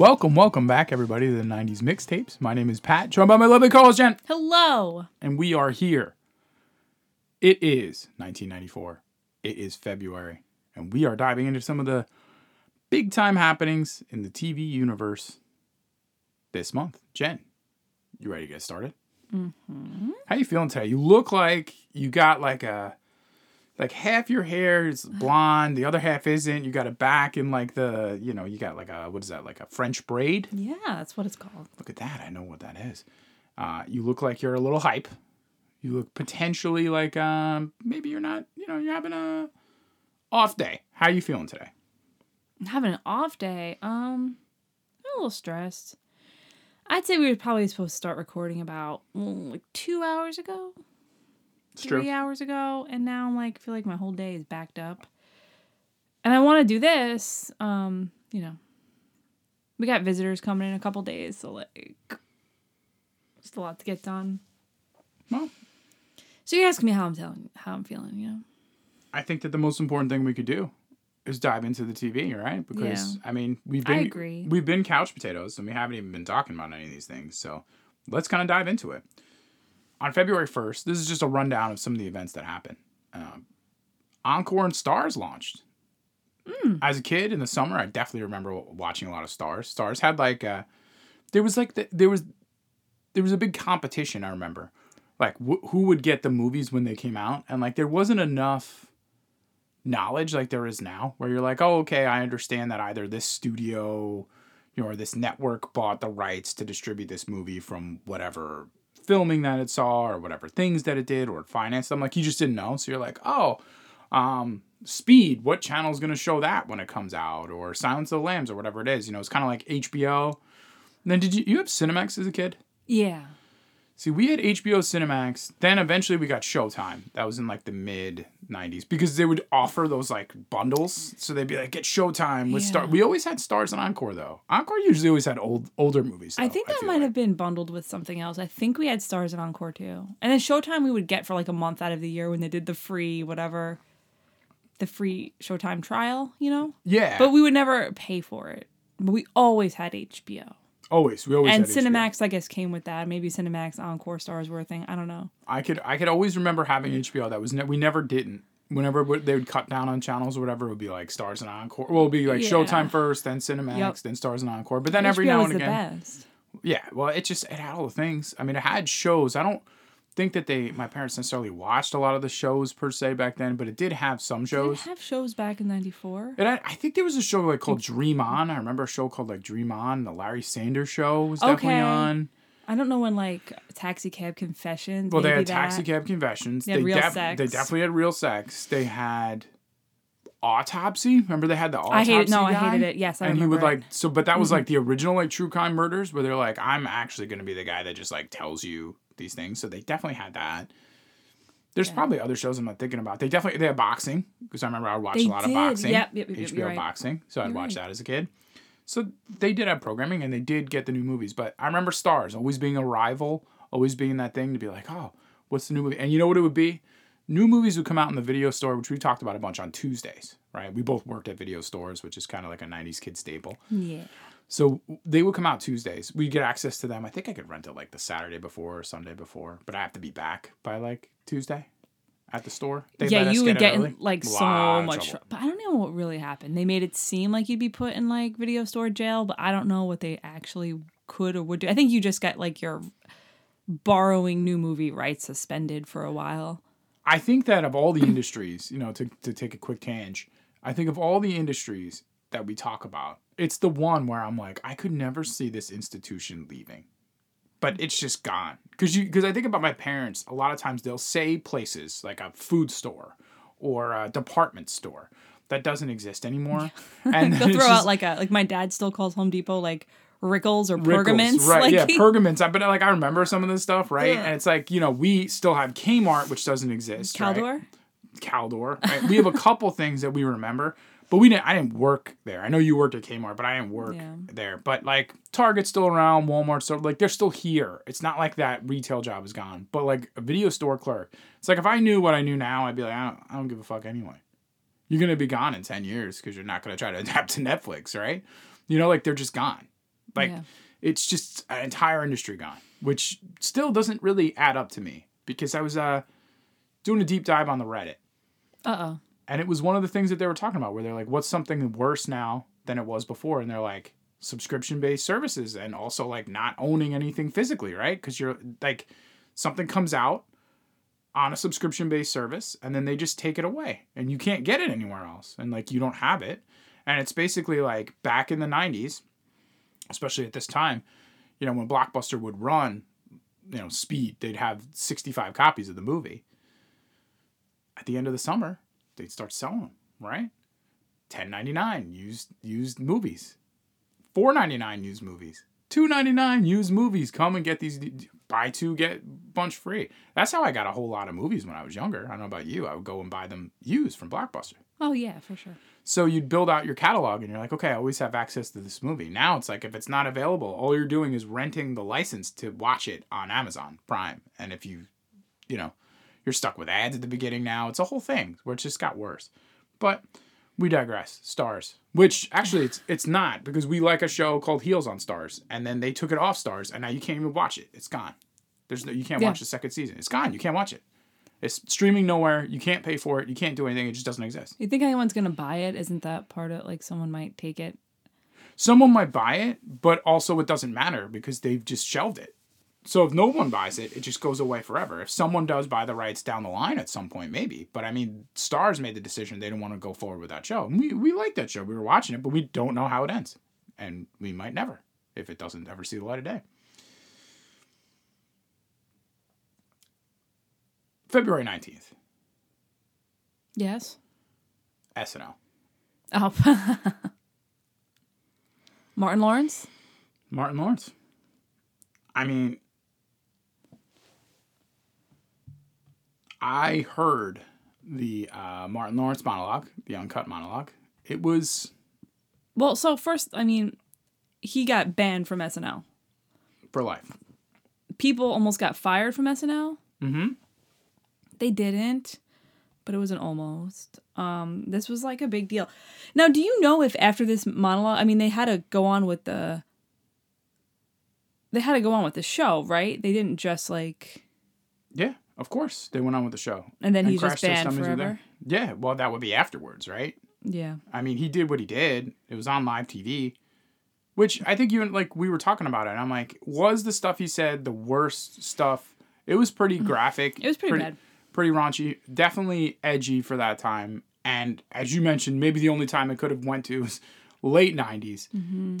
Welcome, welcome back, everybody, to the 90s mixtapes. My name is Pat, joined by my lovely co host, Jen, Hello. and we are here. It is 1994. It is February, and we are diving into some of the big time happenings in the TV universe this month. Jen, you ready to get started? Mm-hmm. How you feeling today? You look like you got like a like half your hair is blonde, the other half isn't. You got it back in like the you know you got like a what is that like a French braid? Yeah, that's what it's called. Look at that. I know what that is. Uh, you look like you're a little hype. You look potentially like um, maybe you're not, you know, you're having a off day. How you feeling today? I'm having an off day. Um, I'm a little stressed. I'd say we were probably supposed to start recording about mm, like two hours ago, It's three true. hours ago, and now I'm like feel like my whole day is backed up. And I want to do this. Um, you know, we got visitors coming in a couple days, so like, just a lot to get done. Well, So you ask me how I'm telling, how I'm feeling, you know? I think that the most important thing we could do is dive into the TV, right? Because I mean, we've been I agree. we've been couch potatoes and we haven't even been talking about any of these things. So let's kind of dive into it. On February first, this is just a rundown of some of the events that happened. Um, Encore and Starz launched. As a kid in the summer, I definitely remember watching a lot of Starz. Starz had like uh there was like the, there was there was a big competition. I remember, like wh- who would get the movies when they came out, and like there wasn't enough knowledge like there is now where you're like oh okay i understand that either this studio you know or this network bought the rights to distribute this movie from whatever filming that it saw or whatever things that it did or it financed them like you just didn't know. So you're like oh um speed what channel's going to show that when it comes out? Or silence of the lambs or whatever it is you know it's kind of like hbo and then did you you have cinemax as a kid? Yeah. See, we had HBO Cinemax. Then eventually we got Showtime. That was in like the mid '90s because they would offer those like bundles. So they'd be like, "Get Showtime with Star." We always had Starz and Encore though. Encore usually always had old older movies. I think that feel might like. have been bundled with something else. I think we had Starz and Encore too. And then Showtime we would get for like a month out of the year when they did the free whatever the free Showtime trial, you know? Yeah, But we would never pay for it. But we always had HBO. Always we always and had HBO. Cinemax I guess came with that. Maybe Cinemax Encore Starz were a thing. I don't know. I could I could always remember having HBO. That was ne- we never didn't. Whenever they would cut down on channels or whatever, it would be like Starz and Encore. Well, it would be like Yeah. Showtime first, then Cinemax, Yep. then Starz and Encore. But then every now and the again, best. Yeah, well, it just it had all the things. I mean, it had shows. I don't think that they my parents necessarily watched a lot of the shows per se back then, but it did have some shows. have shows back in '94? And I, I think there was a show like called Dream On. I remember a show called like Dream On. The Larry Sanders Show was definitely Okay. on. I don't know when like Taxi Cab Confessions. Well, they maybe had that. Taxi Cab Confessions. They had Real They Sex. definitely had Real Sex. They had Autopsy. Remember they had the autopsy. I hated no, I guy? hated it. Yes, I and he remember. would it. Mm-hmm. like so but that was like the original like true crime murders where they're like i'm actually going to be the guy that just like tells you these things so they definitely had that there's Yeah. probably other shows i'm not thinking about they definitely they had boxing because i remember i watched They a lot did. of boxing Yep, yep, yep, hbo right. boxing so i'd You're watch right. that as a kid so they did have programming and they did get the new movies but i remember starz always being a rival always being that thing to be like oh what's the new movie and you know what it would be new movies would come out in the video store which we talked about a bunch on tuesdays right we both worked at video stores which is kind of like a 90s kid staple yeah. So they would come out Tuesdays. We get access to them. I think I could rent it like the Saturday before or Sunday before, but I have to be back by like Tuesday at the store. They let yeah, you would get in like so much. tr- But I don't know what really happened. They made it seem like you'd be put in like video store jail, but I don't know what they actually could or would do. I think you just got like your borrowing new movie rights suspended for a while. I think that of all the industries, you know, to, to take a quick tangent, I think of all the industries that we talk about, it's the one where I'm like, I could never see this institution leaving. But it's just gone. Cause you because I think about my parents, a lot of times they'll say places like a food store or a department store that doesn't exist anymore. And They'll throw just- out like a like my dad still calls Home Depot like Rickles or Rickles, Pergaments. right? Like yeah, Pergaments. I- But like I remember some of this stuff, right? Yeah. And it's like you know we still have Kmart, which doesn't exist. right? Caldor. Caldor. Right? we have a couple things that we remember, but we didn't. I didn't work there. I know you worked at Kmart, but I didn't work Yeah. there. But like Target's still around, Walmart still like they're still here. It's not like that retail job is gone. But like a video store clerk, it's like if I knew what I knew now, I'd be like, I don't, I don't give a fuck anyway. You're gonna be gone in ten years because you're not gonna try to adapt to Netflix, right? You know, like they're just gone. Like Yeah. it's just an entire industry gone, which still doesn't really add up to me because I was uh doing a deep dive on the Reddit Uh oh. And it was one of the things that they were talking about where they're like what's something worse now than it was before? And they're like subscription based services and also like not owning anything physically right? Because you're like something comes out on a subscription based service and then they just take it away and you can't get it anywhere else and like you don't have it. And it's basically like back in the 90s especially at this time you know when blockbuster would run you know speed they'd have 65 copies of the movie. At the end of the summer they'd start selling them, right? Ten ninety nine used used movies, four ninety nine used movies, two ninety nine used movies. Come and get these, buy two get bunch free. That's how I got a whole lot of movies when I was younger. I don't know about you. I would go and buy them used from Blockbuster. Oh yeah, for sure. So you'd build out your catalog and you're like, okay, I always have access to this movie. Now it's like if it's not available, all you're doing is renting the license to watch it on Amazon Prime. And if you, you know, you're stuck with ads at the beginning now. It's a whole thing where it just got worse. But we digress. Starz, which actually it's it's not because we like a show called Heels on Starz, and then they took it off Starz, and now you can't even watch it. It's gone. There's no, you can't Yeah. watch the second season. It's gone. You can't watch it. It's streaming nowhere. You can't pay for it. You can't do anything. It just doesn't exist. You think anyone's gonna buy it? Isn't that part of like someone might take it? someone might buy it, but also it doesn't matter because they've just shelved it. So if no one buys it, it just goes away forever. If someone does buy the rights down the line at some point, maybe. But I mean, Starz made the decision they didn't want to go forward with that show. And we we like that show. We were watching it, but we don't know how it ends, and we might never if it doesn't ever see the light of day. February nineteenth, Yes. SNL. Oh. Martin Lawrence. Martin Lawrence. I mean, I heard the uh, Martin Lawrence monologue, the uncut monologue. It was Well, so first, I mean, he got banned from SNL. for life. People almost got fired from SNL. Mm-hmm. They didn't, but it was an almost. Um, this was like a big deal. Now, do you know if after this monologue, I mean, they had to go on with the. They had to go on with the show, right? They didn't just like, Yeah, of course. They went on with the show. and then he's Crash just banned Dummies were there. forever. Yeah, well, that would be afterwards, right? Yeah. I mean, he did what he did. It was on live TV, which I think you and like we were talking about it. And I'm like, was the stuff he said the worst stuff? It was pretty graphic. Mm. It was pretty bad. Pretty raunchy. Definitely edgy for that time. And as you mentioned, maybe the only time it could have went to was late 90s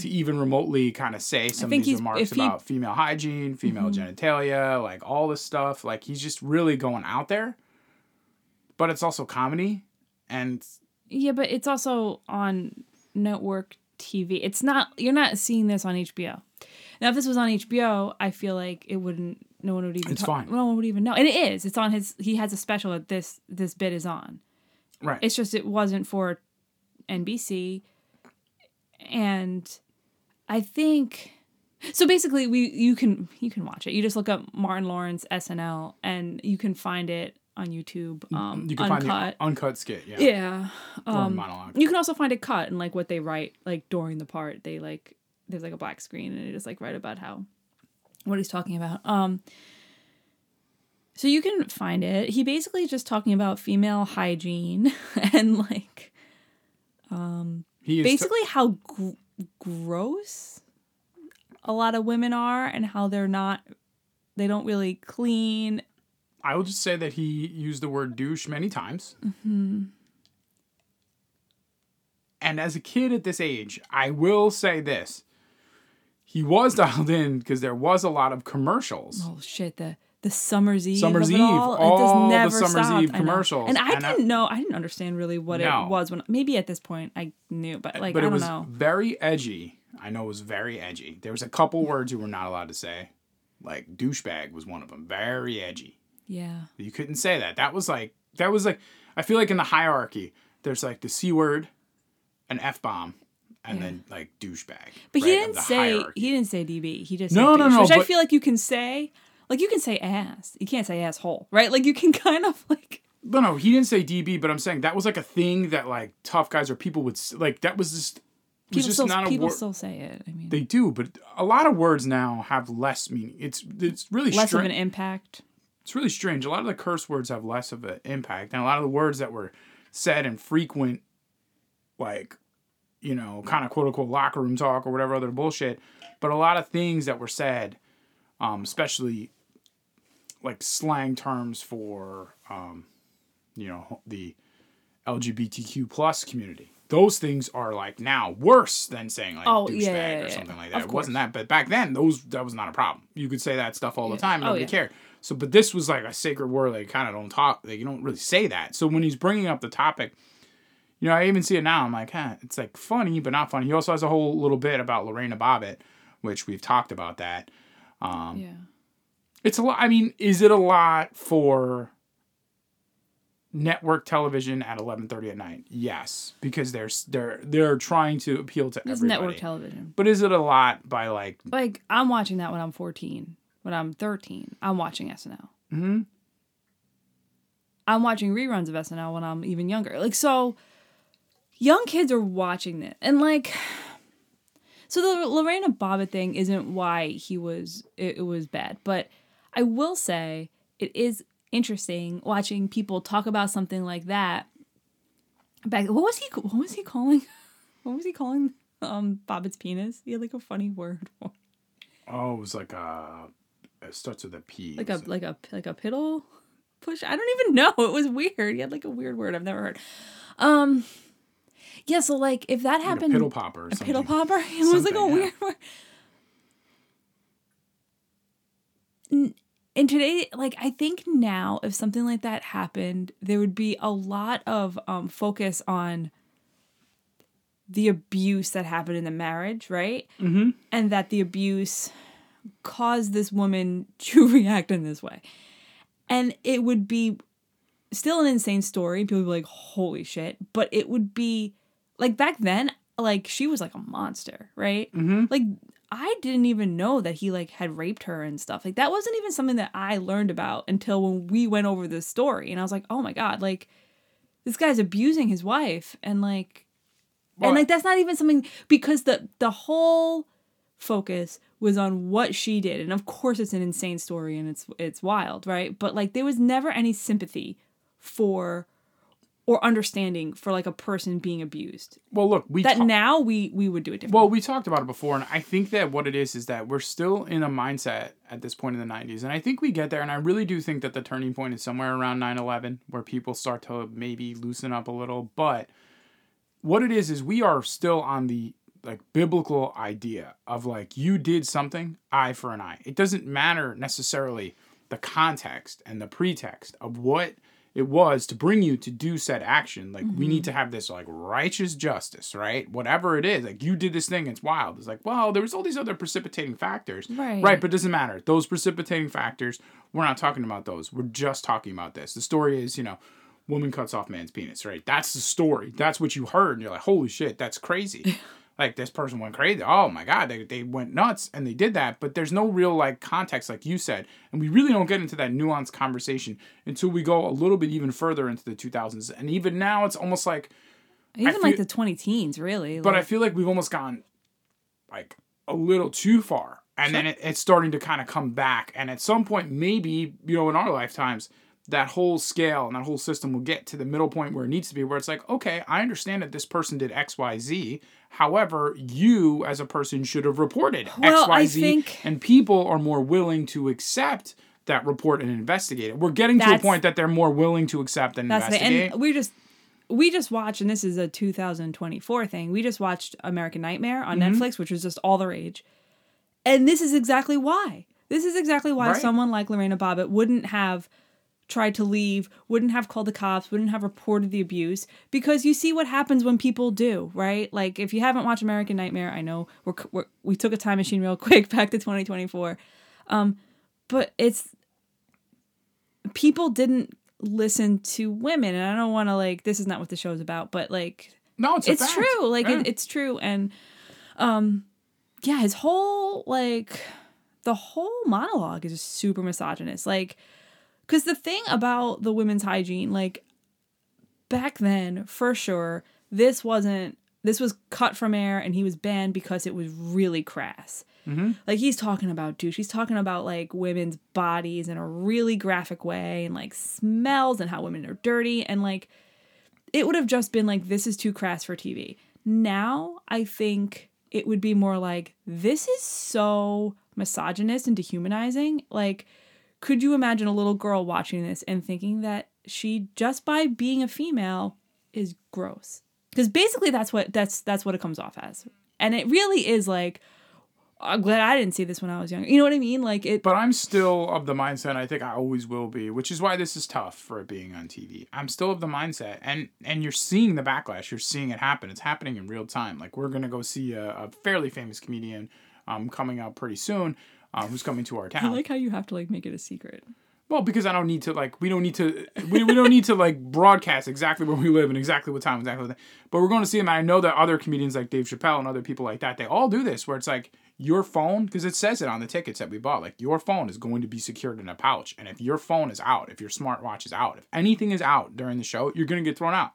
to even remotely kind of say some of Mm-hmm. these remarks he- Mm-hmm. about female hygiene, female genitalia, like all this stuff. Like he's just really going out there. But it's also comedy. And Yeah, but it's also on network TV. It's not you're not seeing this on HBO. Now, if this was on HBO, I feel like it wouldn't. No one would even. It's talk- fine. No one would even know, and it is. It's on his. He has a special that this this bit is on. right. It's just it wasn't for NBC, and I think so. Basically, we you can you can watch it. You just look up Martin Lawrence SNL, and you can find it on YouTube. Um, you can uncut. find the uncut skit. Yeah. Yeah. Or Um, monologue. you can also find it cut and like what they write like during the part. They like there's like a black screen and it just like write about how what he's talking about. Um so you can find it. He basically is just talking about female hygiene and like He is basically how gr- gross a lot of women are and how they're not they don't really clean I will just say that he used the word douche many times. Mm-hmm. And as a kid at this age, I will say this. He was dialed in because there was a lot of commercials. Oh shit! The the Summer's Eve. Summer's it Eve, all, it all just the Summer's stopped. Eve I know. commercials, and I and didn't know. I didn't understand really what No. it was when. Maybe at this point I knew, but like but I it don't know. But it was know. very edgy. I know it was very edgy. There was a couple words you were not allowed to say. Like douchebag was one of them. Very edgy. Yeah, You couldn't say that. That was like that was like I feel like in the hierarchy, there's like the C word, an F bomb, and Yeah. then like douchebag. but right, he didn't say hierarchy. he didn't say DB. He just No, no, douche, no, Which I feel like you can say. Like you can say ass. You can't say asshole, right? Like you can kind of like. No, no, he didn't say DB, but I'm saying that was like a thing that like tough guys or people would like. That was just people just still not a people still say it. I mean, They do, but a lot of words now have less meaning. It's it's really less of an impact. it's really strange. A lot of the curse words have less of an impact, and a lot of the words that were said in frequent, like, you know, kind of quote unquote locker room talk or whatever other bullshit. But a lot of things that were said, um, especially like slang terms for, um, you know, the LGBTQ plus community. Those things are like now worse than saying like Oh, douchebag yeah, yeah, or something like that. It wasn't that, but back then those that was not a problem. You could say that stuff all the time, and Oh, nobody yeah. cared. So, but this was like a sacred word. They kind of don't talk. Like, you don't really say that. So when he's bringing up the topic, you know, I even see it now. I'm like, huh, it's like funny, but not funny. He also has a whole little bit about Lorena Bobbitt, which we've talked about that. Um, yeah. It's a lot. I mean, is it a lot for network television at 11:30 at night? Yes, because they're they're they're trying to appeal to It's everybody. network television. But is it a lot by like? Like I'm watching that when I'm 14. When I'm 13, I'm watching SNL. mhm. I'm watching reruns of SNL when I'm even younger. Like so young kids are watching this. And like so the Lorena Bobbitt thing isn't why he was it, it was bad, but I will say it is interesting watching people talk about something like that. Back what was he what was he calling what was he calling um Bobbitt's penis? He had like a funny word for Oh, it was like a. It starts with a P. like a It's- like a like a piddle push. I don't even know. It was weird. He had like a weird word I've never heard. Um, yeah. So like, if that like happened, a piddle popper. Or a something. piddle popper. It was like a yeah. weird word. N- And today, like, I think now, if something like that happened, there would be a lot of um, focus on the abuse that happened in the marriage, right? Mm-hmm. and that the abuse caused this woman to react in this way. And it would be still an insane story. People would be like, holy shit. But it would be like back then, like she was like a monster, right? Mm-hmm. Like I didn't even know that he like had raped her and stuff. Like that wasn't even something that I learned about until when we went over this story. And I was like, oh my God, like this guy's abusing his wife. And like Well, and like that's not even something because the the whole focus was on what she did and of course it's an insane story and it's it's wild right but like there was never any sympathy for or understanding for like a person being abused Well, look, we that ta- now we we would do it differently Well, we talked about it before, and I think that what it is is that we're still in a mindset at this point in the 90s. And I think we get there, and I really do think that the turning point is somewhere around 9 11, where people start to maybe loosen up a little. But what it is, is we are still on the like biblical idea of like you did something eye for an eye it doesn't matter necessarily the context and the pretext of what it was to bring you to do said action. Like we need mm-hmm. to have this like righteous justice right? Whatever it is like you did this thing it's wild. It's like well there was all these other precipitating factors. Right. right but it doesn't matter. Those precipitating factors we're not talking about those. We're just talking about this. The story is you know woman cuts off man's penis right? That's the story. That's what you heard and you're like holy shit that's crazy like this person went crazy oh my god they, they went nuts and they did that but there's no real like context like you said and we really don't get into that nuanced conversation until we go a little bit even further into the 2000s and even now it's almost like even feel- like the 20 teens really but I feel like we've almost gone like a little too far. And then it, it's starting to kind of come back. And at some point, maybe, you know, in our lifetimes, that whole scale and that whole system will get to the middle point where it needs to be, where it's like, okay, I understand that this person did X, Y, Z. However, you as a person should have reported Well, X, Y, I Z. think- And people are more willing to accept that report and investigate it. We're getting to a point that they're more willing to accept and that's the investigate. and we just we just watched and this is a 2024 thing we just watched american nightmare on Mm-hmm. netflix which was just all the rage and this is exactly why this is exactly why Right. someone like lorena bobbitt wouldn't have tried to leave wouldn't have called the cops wouldn't have reported the abuse because you see what happens when people do right? Like if you haven't watched american nightmare i know we're, we're we took a time machine real quick back to 2024 um but it's people didn't listen to women and i don't want to like this is not what the show's about but like no, it's it's true like Yeah. it, it's true and um yeah his whole like the whole monologue is just super misogynist like because the thing about the women's hygiene like back then for sure this wasn't this was cut from air and he was banned because it was really crass. Mm-hmm. Like he's talking about douche. He's talking about like women's bodies in a really graphic way and like smells and how women are dirty and like it would have just been like this is too crass for TV. Now I think it would be more like this is so misogynist and dehumanizing. Like could you imagine a little girl watching this and thinking that she just by being a female is gross? Because basically that's what that's that's what it comes off as. And it really is like I'm glad I didn't see this when I was younger. You know what I mean? Like it But I'm still of the mindset, I think I always will be, which is why this is tough for it being on TV. I'm still of the mindset, and and you're seeing the backlash. You're seeing it happen. It's happening in real time. Like we're gonna go see a, a fairly famous comedian um, coming out pretty soon, um, who's coming to our town. I like how you have to like make it a secret. well, because I don't need to like we don't need to we, we don't need to like broadcast exactly where we live and exactly what time exactly. What time. But we're going to see him. And I know that other comedians like Dave Chappelle and other people like that they all do this, where it's like your phone because it says it on the tickets that we bought like your phone is going to be secured in a pouch and if your phone is out if your smartwatch is out if anything is out during the show you're going to get thrown out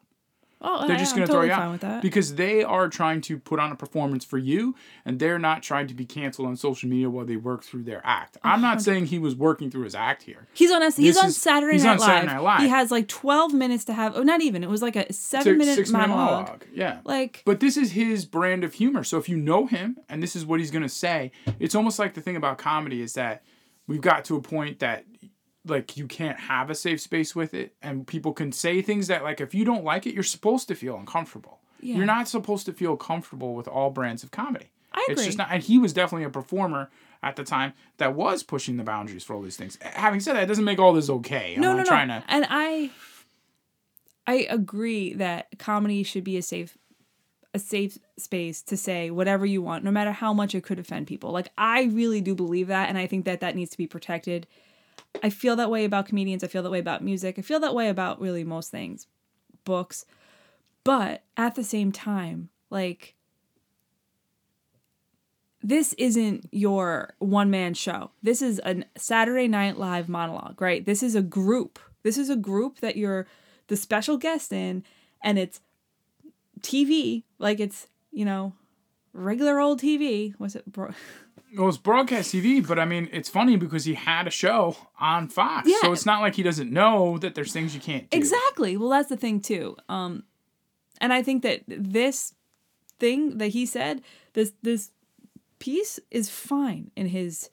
Oh, they're I, just going to totally throw you out with that. because they are trying to put on a performance for you and they're not trying to be canceled on social media while they work through their act i'm not saying he was working through his act here He's on S- he's This on is- Saturday, he's Night, on Saturday Live. Night Live. He has like 12 minutes to have oh not even. It was like a 7 a minute six-minute monologue. yeah Like But this is his brand of humor. So if you know him and this is what he's gonna say, it's almost like the thing about comedy is that we've got to a point that like you can't have a safe space with it and people can say things that like if you don't like it, you're supposed to feel uncomfortable. Yeah. You're not supposed to feel comfortable with all brands of comedy. I agree. It's just not and he was definitely a performer at the time that was pushing the boundaries for all these things. Having said that, it doesn't make all this okay. I'm no, not no, no. trying to And I I agree that comedy should be a safe a safe space to say whatever you want no matter how much it could offend people. Like I really do believe that and I think that that needs to be protected. I feel that way about comedians, I feel that way about music. I feel that way about really most things. Books. But at the same time, like this isn't your one man show. This is a Saturday Night Live monologue, right? This is a group. This is a group that you're the special guest in, and it's TV, like it's, you know, regular old TV. Was it? Bro- Well, it's broadcast TV, but I mean, it's funny because he had a show on Fox, yeah. so it's not like he doesn't know that there's things you can't do. Exactly. Well, that's the thing too. Um, and I think that this thing that he said, this this piece is fine in his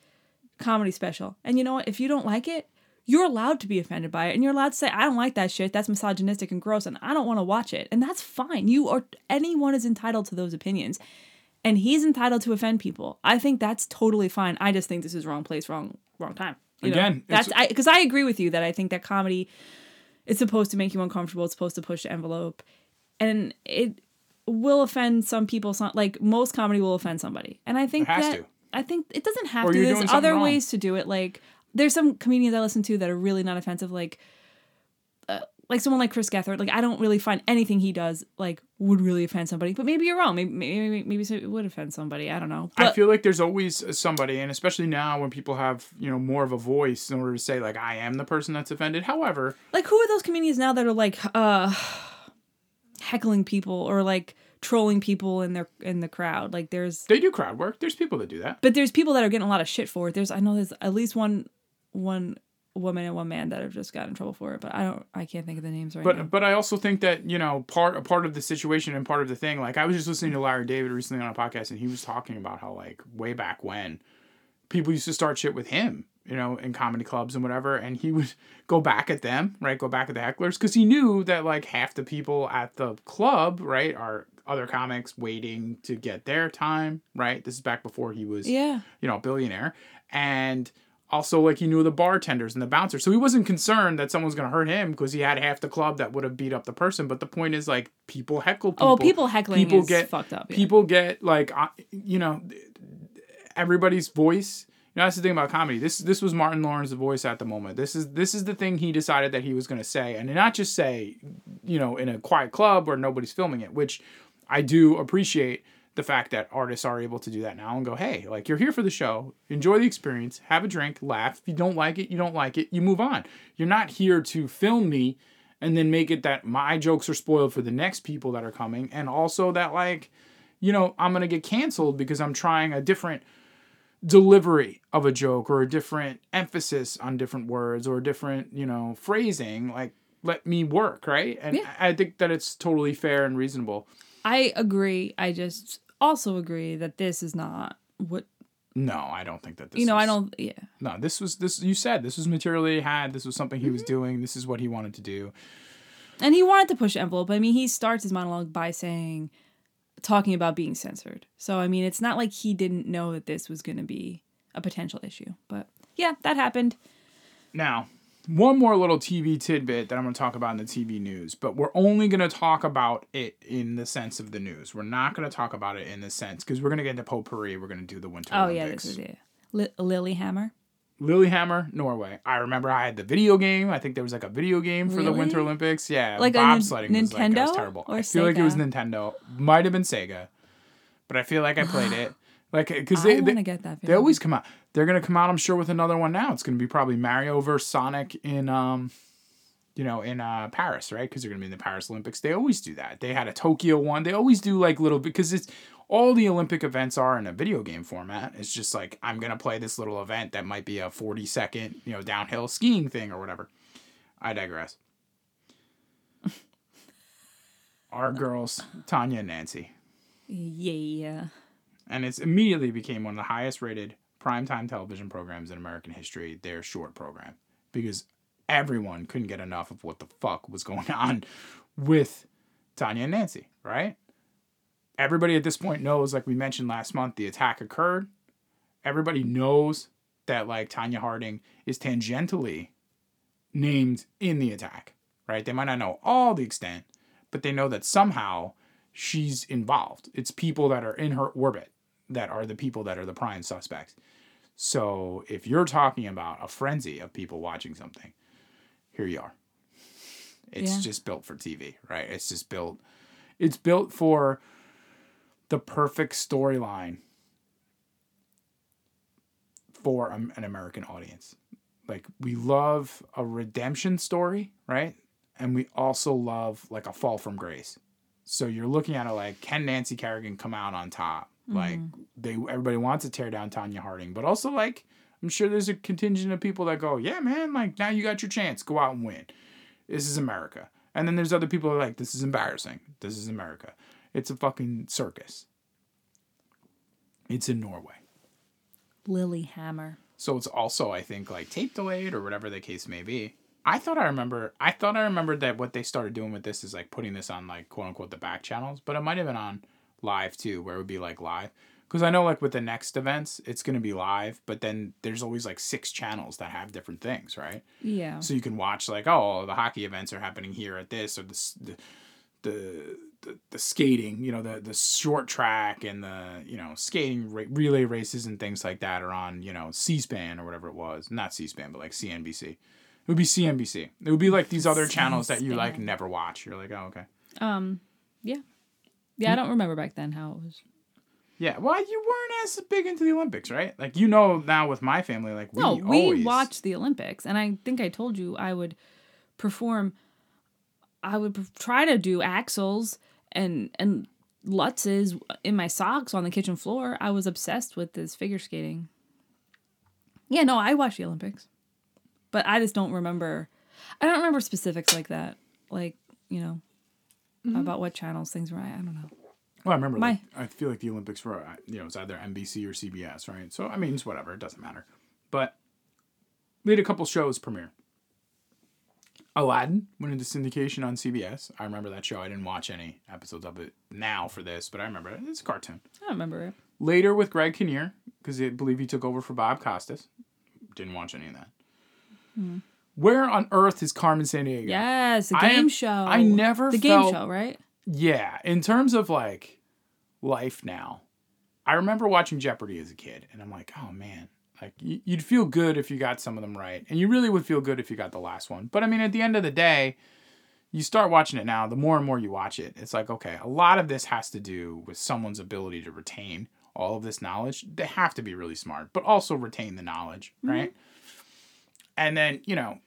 comedy special. And you know what? If you don't like it, you're allowed to be offended by it, and you're allowed to say, "I don't like that shit. That's misogynistic and gross, and I don't want to watch it." And that's fine. You or anyone is entitled to those opinions. And he's entitled to offend people. I think that's totally fine. I just think this is wrong place, wrong wrong time. You? Again, it's- that's I because I agree with you that I think that comedy is supposed to make you uncomfortable. It's supposed to push the envelope, and it will offend some people. Some like most comedy will offend somebody, and I think It has that to. I think it doesn't have Or to. There's other wrong. ways to do it. Like there's some comedians I listen to that are really not offensive. Like uh, like someone like Chris Gethard. Like I don't really find anything he does like would really offend somebody. But maybe you're wrong. Maybe maybe maybe it would offend somebody. I don't know. I feel like there's always somebody, and especially now when people have you know more of a voice in order to say like I am the person that's offended. However, like who are those comedians now that are like uh heckling people or like trolling people in their in the crowd like there's they do crowd work. There's people that do that. but there's people that are getting a lot of shit for it there's i know there's at least one one woman and one man that have just got in trouble for it but i don't i can't think of the names right But now but I also think that you know part a part of the situation and part of the thing. Like I was just listening to Larry David recently on a podcast, and he was talking about how like way back when people used to start shit with him, you know, in comedy clubs and whatever, and he would go back at them, right? Go back at the hecklers because he knew that like half the people at the club, right, are other comics waiting to get their time, right? This is back before he was yeah you know, billionaire. And also, like, he knew the bartenders and the bouncers. So he wasn't concerned that someone was going to hurt him because he had half the club that would have beat up the person. But the point is, like, people heckle people. oh people heckling people is get- fucked up yeah. People get, like, uh, you know, everybody's voice. You know, that's the thing about comedy. This this was Martin Lawrence's voice at the moment. This is this is the thing he decided that he was going to say, and not just say, you know, in a quiet club where nobody's filming it, which I do appreciate the fact that artists are able to do that now and go, hey, like you're here for the show, enjoy the experience, have a drink, laugh. If you don't like it, you don't like it, you move on. You're not here to film me and then make it that my jokes are spoiled for the next people that are coming and also that like you know i'm gonna get canceled because i'm trying a different delivery of a joke or a different emphasis on different words or a different you know phrasing like let me work right and Yeah. i think that it's totally fair and reasonable I agree. I just also agree that this is not what no i don't think that this you know. is, I don't. Yeah. no this was this you said this was material he had this was something he Mm-hmm. was doing this is what he wanted to do And he wanted to push envelope. I mean, he starts his monologue by saying, talking about being censored. So, I mean, it's not like he didn't know that this was going to be a potential issue. But yeah, that happened. Now, one more little TV tidbit that I'm going to talk about in the TV news, but we're only going to talk about it in the sense of the news. We're not going to talk about it in the sense because we're going to get into potpourri. We're going to do the Winter Oh, Olympics. Oh yeah, this is it. Li- Lilyhammer. Lillehammer, Norway. I remember I had the video game. I think there was like a video game for the Winter Olympics. Yeah, Like bobsledding Nin- was like that was terrible. or I feel like it was Nintendo. Might have been Sega, but I feel like I played it. Like because they, want they, that. they always come out. They're gonna come out, I'm sure, with another one now. It's gonna be probably Mario versus Sonic in um, you know, in uh Paris, right? Because they're gonna be in the Paris Olympics. They always do that. They had a Tokyo one. They always do like little because it's all the Olympic events are in a video game format. It's just like I'm gonna play this little event that might be a 40 second, you know, downhill skiing thing or whatever. I digress. Our girls, Tonya and Nancy Yeah. And it's immediately became one of the highest rated primetime television programs in American history, their short program. Because everyone couldn't get enough of what the fuck was going on with Tonya and Nancy, right? Everybody at this point knows, like we mentioned last month, the attack occurred. Everybody knows that like Tonya Harding is tangentially named in the attack, right? They might not know all the extent, but they know that somehow she's involved. It's people that are in her orbit that are the people that are the prime suspects. So if you're talking about a frenzy of people watching something, here you are. It's Yeah. just built for TV, right? It's just built it's built for the perfect storyline for an American audience. Like we love a redemption story, right? And we also love like a fall from grace. So you're looking at it like can Nancy Kerrigan come out on top? Like mm-hmm. they everybody wants to tear down Tonya Harding, but also like I'm sure there's a contingent of people that go, "Yeah, man, like now you got your chance. Go out and win. This is America." And then there's other people who are like, "This is embarrassing. This is America. It's a fucking circus." It's in Norway. Lillehammer. So it's also, I think, like tape delayed or whatever the case may be. I thought I remember. I thought I remembered that what they started doing with this is like putting this on like quote unquote the back channels, but it might have been on live too, where it would be like live. Because I know like with the next events, it's gonna be live, but then there's always like six channels that have different things, right? Yeah. So you can watch like, oh, the hockey events are happening here at this, or the the the, the, the skating, you know, the the short track and the you know skating ra- relay races and things like that are on you know C-SPAN or whatever it was, not C-SPAN, but like CNBC. It would be CNBC. It would be like these other channels that you like never watch. You're like, oh okay. Um. Yeah. Yeah. I don't remember back then how it was. Yeah, well, you weren't as big into the Olympics, right? Like you know now with my family, like we No, we always watched the Olympics, and I think I told you I would perform. I would try to do axels and and lutzes in my socks on the kitchen floor. I was obsessed with this figure skating. Yeah, no, I watched the Olympics, but I just don't remember. I don't remember specifics like that, like you know, Mm-hmm. about what channels things were. I, I don't know. Well, I remember. My- like, I feel like the Olympics were, uh, you know, it's either NBC or CBS, right? So I mean, it's whatever. It doesn't matter. But we had a couple shows premiere. Aladdin went into syndication on CBS. I remember that show. I didn't watch any episodes of it now for this, but I remember it. It's a cartoon. I remember it. Later with Greg Kinnear, because I believe he took over for Bob Costas. Didn't watch any of that. Where on earth is Carmen Sandiego? Yes, the game am- show. I never the game show, right? Yeah, in terms of like life now, I remember watching Jeopardy as a kid, and I'm like, oh man, like you'd feel good if you got some of them right, and you really would feel good if you got the last one. But I mean, at the end of the day, you start watching it now. The more and more you watch it, it's like, okay, a lot of this has to do with someone's ability to retain all of this knowledge. They have to be really smart, but also retain the knowledge, mm-hmm. right? And then you know,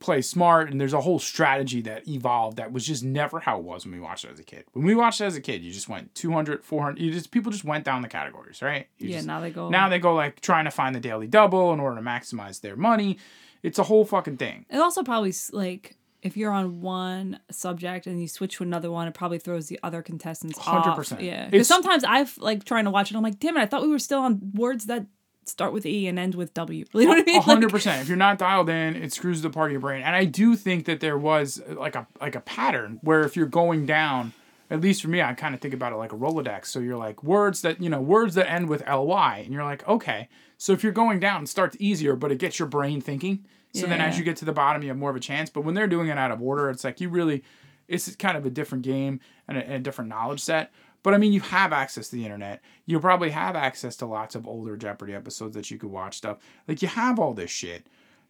play smart and there's a whole strategy that evolved that was just never how it was when we watched it as a kid. When we watched it as a kid, you just went 200, 400, you just people just went down the categories, right? You yeah, just- now they go. now they go like trying to find the daily double in order to maximize their money. It's a whole fucking thing. It also probably like if you're on one subject and you switch to another one, it probably throws the other contestants off. 100%. Yeah, because sometimes I've like trying to watch it. I'm like, damn it, I thought we were still on words that start with E and end with W. You know what I mean? Hundred percent. If you're not dialed in, it screws the part of your brain. And I do think that there was uh, like a like a pattern where if you're going down, at least for me, I kind of think about it like a Rolodex. So you're like words that you know words that end with ly, and you're like okay. So if you're going down, it starts easier, but it gets your brain thinking. So then as you get to the bottom, you have more of a chance. But when they're doing it out of order, it's like you really, it's kind of a different game and a, and a different knowledge set. But I mean, you have access to the internet. You probably have access to lots of older Jeopardy episodes that you could watch stuff. Like you have all this shit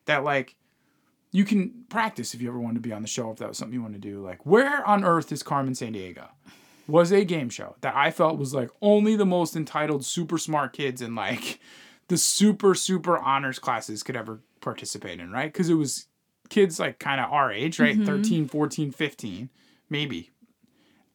that like you can practice if you ever wanted to be on the show if that was something you want to do. Like where on earth is Carmen Sandiego? Was a game show that I felt was like only the most entitled, super smart kids in like the super super honors classes could ever participate in, right? Because it was kids like kind of our age, right? Mm-hmm. thirteen, fourteen, fifteen, 13, 14, 15, maybe.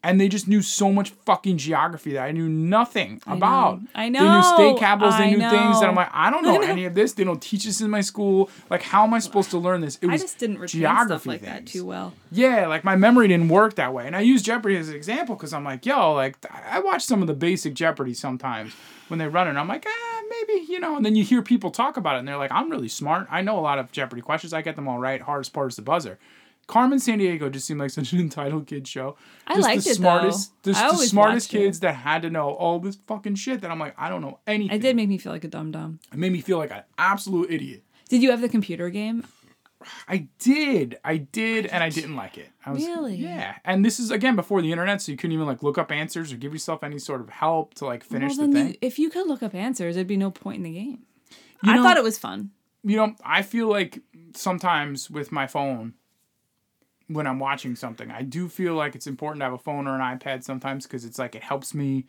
And they just knew so much fucking geography that I knew nothing about. I know. They knew know, state capitals. They I knew things that I'm like, I don't know any of this. They don't teach this in my school. Like, how am I supposed to learn this? It I just didn't retain geography stuff like that too well. Yeah, like my memory didn't work that way. And I use Jeopardy as an example because I'm like, yo, like I watch some of the basic Jeopardy sometimes when they run it. And I'm like, ah, maybe, you know, and then you hear people talk about it and they're like, I'm really smart. I know a lot of Jeopardy questions. I get them all right. Hardest part is the buzzer. Carmen Sandiego just seemed like such an entitled kid show. I just liked the it, though. smartest, Just I the smartest watched it. kids that had to know all this fucking shit that I'm like, I don't know anything. It did make me feel like a dumb dumb. It made me feel like an absolute idiot. Did you have the computer game? I did. I did, and I didn't like it. I was, Really? Yeah. And this is again before the internet, so you couldn't even like look up answers or give yourself any sort of help to like finish well, the thing. you, if you could look up answers, there'd be no point in the game. You I know- thought it was fun. you know, I feel like sometimes with my phone, when I'm watching something, I do feel like it's important to have a phone or an iPad sometimes because it's like it helps me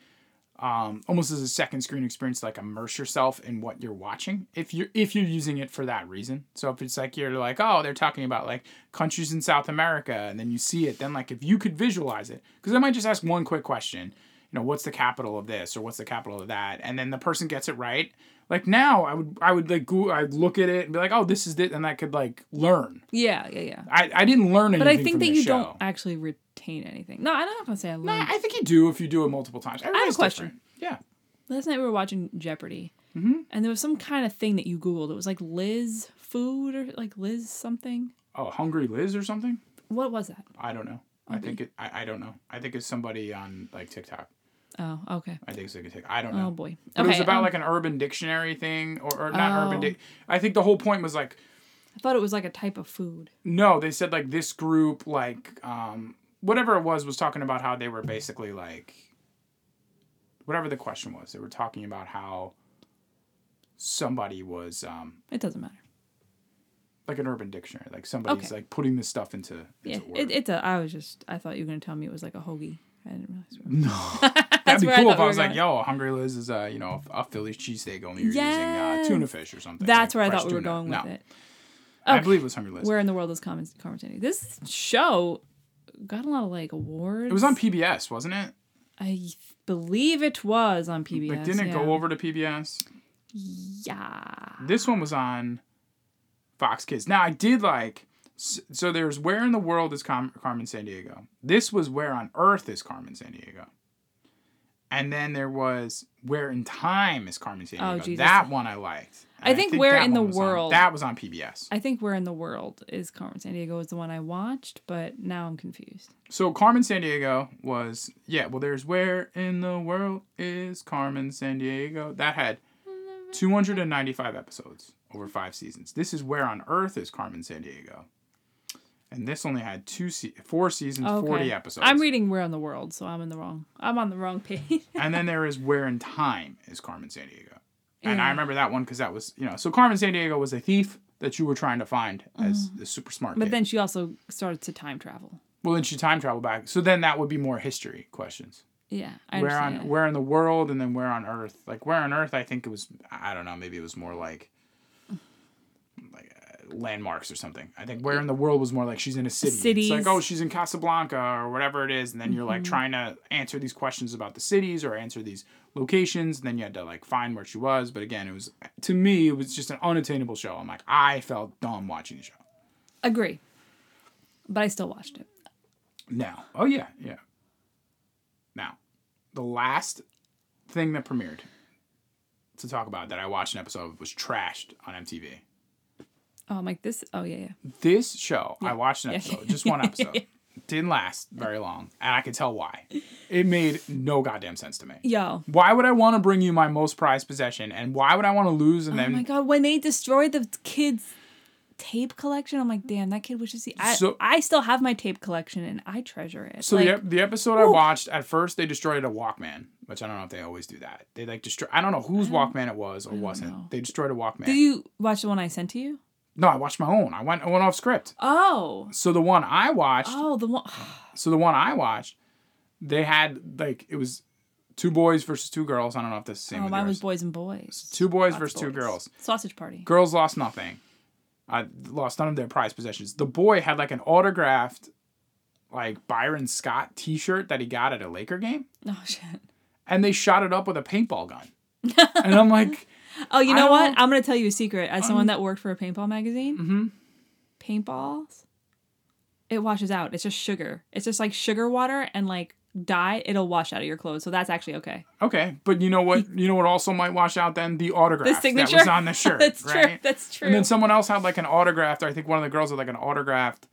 um, almost as a second screen experience, like immerse yourself in what you're watching. If you're if you're using it for that reason, so if it's like you're like, oh, they're talking about like countries in South America, and then you see it, then like if you could visualize it, because I might just ask one quick question, you know, what's the capital of this or what's the capital of that, and then the person gets it right. Like now, I would I would like go, I'd look at it and be like, oh, this is it, and I could like learn. Yeah, yeah, yeah. I, I didn't learn anything. But I think that you show. don't actually retain anything. No, I'm not gonna say I learned. Nah, I think you do if you do it multiple times. Everybody's question. different. Yeah. Last night we were watching Jeopardy, Mm-hmm. and there was some kind of thing that you googled. It was like Liz food or like Liz something. Oh, Hungry Liz or something? What was that? I don't know. I think it. I, I don't know. I think it's somebody on like TikTok. Oh, okay. I think a TikTok. I don't know. Oh boy. But it was about um, like an urban dictionary thing, or, or not urban. Oh. Di- I think the whole point was like, I thought it was like a type of food. no, they said like this group, like um, whatever it was, was talking about how they were basically like, whatever the question was, they were talking about how somebody was um, It doesn't matter. like an urban dictionary, like somebody's Okay. like putting this stuff into. Yeah, into it, it's a. I was just. I thought you were gonna tell me it was like a hoagie. I didn't realize. No. That'd be where I cool if I was like, going. yo, Hungry Liz is uh, you know, a Philly's cheesesteak only you're using uh, tuna fish or something. That's like where I thought we were tuna. going with no, it. I believe it was Hungry Liz. Where in the world is Carmen Carmen Sandiego? This show got a lot of like awards. It was on PBS, wasn't it? I believe it was on PBS. Like, didn't it yeah. go over to PBS? Yeah. This one was on Fox Kids. Now I did like. So there's where in the world is Car- Carmen Sandiego. This was where on earth is Carmen Sandiego. And then there was where in time is Carmen San Oh, Diego. Jesus. That one I liked. I And think Where in the was on- World- that was on PBS. I think Where in the World is Carmen Sandiego is the one I watched, but now I'm confused. So Carmen Sandiego was yeah. Well, there's where in the world is Carmen Sandiego? That had 295 episodes over five seasons. This is where on earth is Carmen Sandiego, and this only had two se- four seasons, Okay. 40 episodes. I'm reading Where in the World, so I'm in the wrong. I'm on the wrong page. and then there is where in time is Carmen Sandiego, and I remember that one because that was you know so Carmen Sandiego was a thief that you were trying to find as the super smart. Mm-hmm. but kid. then she also started to time travel. well, then she time traveled back. So then that would be more history questions. Yeah, I where on where in the world and then where on earth like where on earth i think it was i don't know maybe it was more like landmarks or something. I think where in the world was more like she's in a city. Cities. It's like oh she's in Casablanca or whatever it is, and then you're like Mm-hmm. trying to answer these questions about the cities or answer these locations. And then you had to like find where she was. But again, it was to me it was just an unattainable show. I'm like I felt dumb watching the show. Agree. But I still watched it. Now, oh yeah, yeah. Now, the last thing that premiered to talk about that I watched an episode of was Trashed on MTV. Oh, I'm like this. Oh yeah, yeah. This show, I watched an Yeah. episode, just one episode. Didn't last very long, and I could tell why. It made no goddamn sense to me. Yo. Why would I want to bring you my most prized possession, and why would I want to lose and then Oh then my god, when they destroyed the kid's tape collection, I'm like, damn, that kid wishes he. I, So- I still have my tape collection and I treasure it. So like, the, the episode I watched at first they destroyed a Walkman, which I don't know if they always do that. They like destroy. I don't know whose Walkman it was or wasn't. know. They destroyed a Walkman. did you watch the one I sent to you? No, I watched my own. I went I went off script. Oh, So the one I watched, oh, the one. so the one I watched, they had like it was two boys versus two girls. I don't know if that's the same. Oh, mine was boys and boys. Two boys Lots versus two girls. Sausage party. Girls lost nothing. I lost none of their prized possessions. The boy had like an autographed, like Byron Scott T-shirt that he got at a Laker game. Oh shit. and they shot it up with a paintball gun. and I'm like, Oh, you know what? I'm gonna tell you a secret. As someone that worked for a paintball magazine, Mhm. paintballs, it washes out. It's just sugar. It's just like sugar water and like dye. It'll wash out of your clothes. So that's actually okay. okay, but you know what? You know what also might wash out then the autograph that signature? was on the shirt. That's right? true. That's true. And then someone else had like an autographed. Or I think one of the girls had like an autographed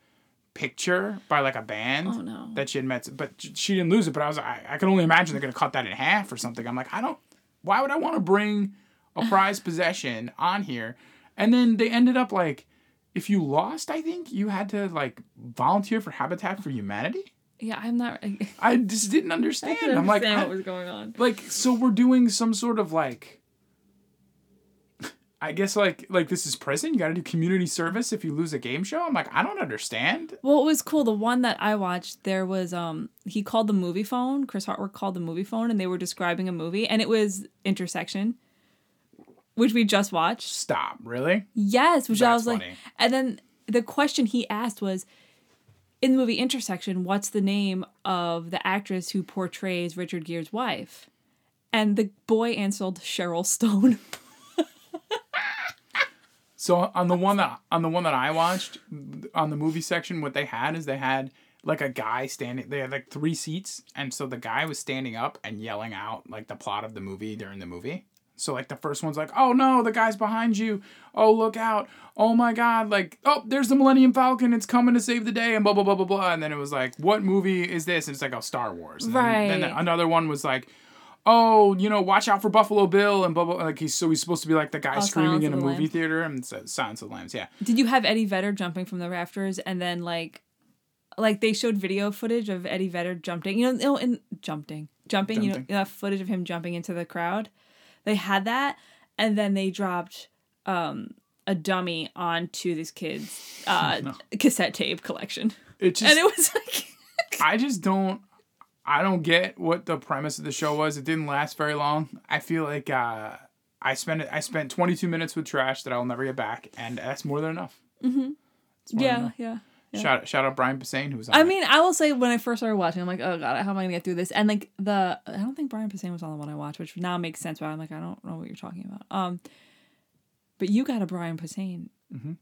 picture by like a band Oh, no. that she had met, but she didn't lose it. But I was, I, I can only imagine they're gonna cut that in half or something. I'm like, I don't. Why would I want to bring a prized possession on here? And then they ended up like, if you lost, I think you had to like volunteer for Habitat for Humanity. yeah, I'm not. I I just didn't understand. didn't I'm like, understand I- what was going on. like so we're doing some sort of like I guess like like this is prison. You got to do community service if you lose a game show. I'm like, I don't understand. Well, it was cool. The one that I watched, there was um he called the movie phone. Chris Hardwick called the movie phone, and they were describing a movie, and it was Intersection, which we just watched. Stop, really? Yes, which I That's was like, and then the question he asked was, in the movie Intersection, what's the name of the actress who portrays Richard Gere's wife? And the boy answered Cheryl Stone. So on the one that on the one that I watched on the movie section, what they had is they had like a guy standing. They had like three seats, and so the guy was standing up and yelling out like the plot of the movie during the movie. So like the first one's like, oh no, the guy's behind you. Oh look out. Oh my god, like oh there's the Millennium Falcon. It's coming to save the day and blah blah blah blah blah. And then it was like, what movie is this? And it's like oh Star Wars. And then- Then, another one was like. Oh, you know, watch out for Buffalo Bill and blah blah. Like he's so he's supposed to be like the guy Oh, screaming Silence in a movie Lambs. theater and it's, uh, Silence of the Lambs. Yeah, Did you have Eddie Vedder jumping from the rafters and then like like they showed video footage of Eddie Vedder jumping, you know, no, in jumping, jumping, you know, Jumping. uh, footage of him jumping into the crowd. They had that, and then they dropped um a dummy onto this kid's uh cassette tape collection, it just and it was like, I just don't I don't get what the premise of the show was. It didn't last very long. I feel like uh, I spent I spent 22 minutes with trash that I'll never get back, and that's more than enough. Mm-hmm. yeah, yeah. Yeah. Shout shout out Brian Posehn who was on. I it. mean, I will say when I first started watching, I'm like, oh god, how am I gonna get through this? And like the, I don't think Brian Posehn was on the one I watched, which now makes sense. But I'm like, I don't know what you're talking about. Um, but you got a Brian Posehn. Mm-hmm.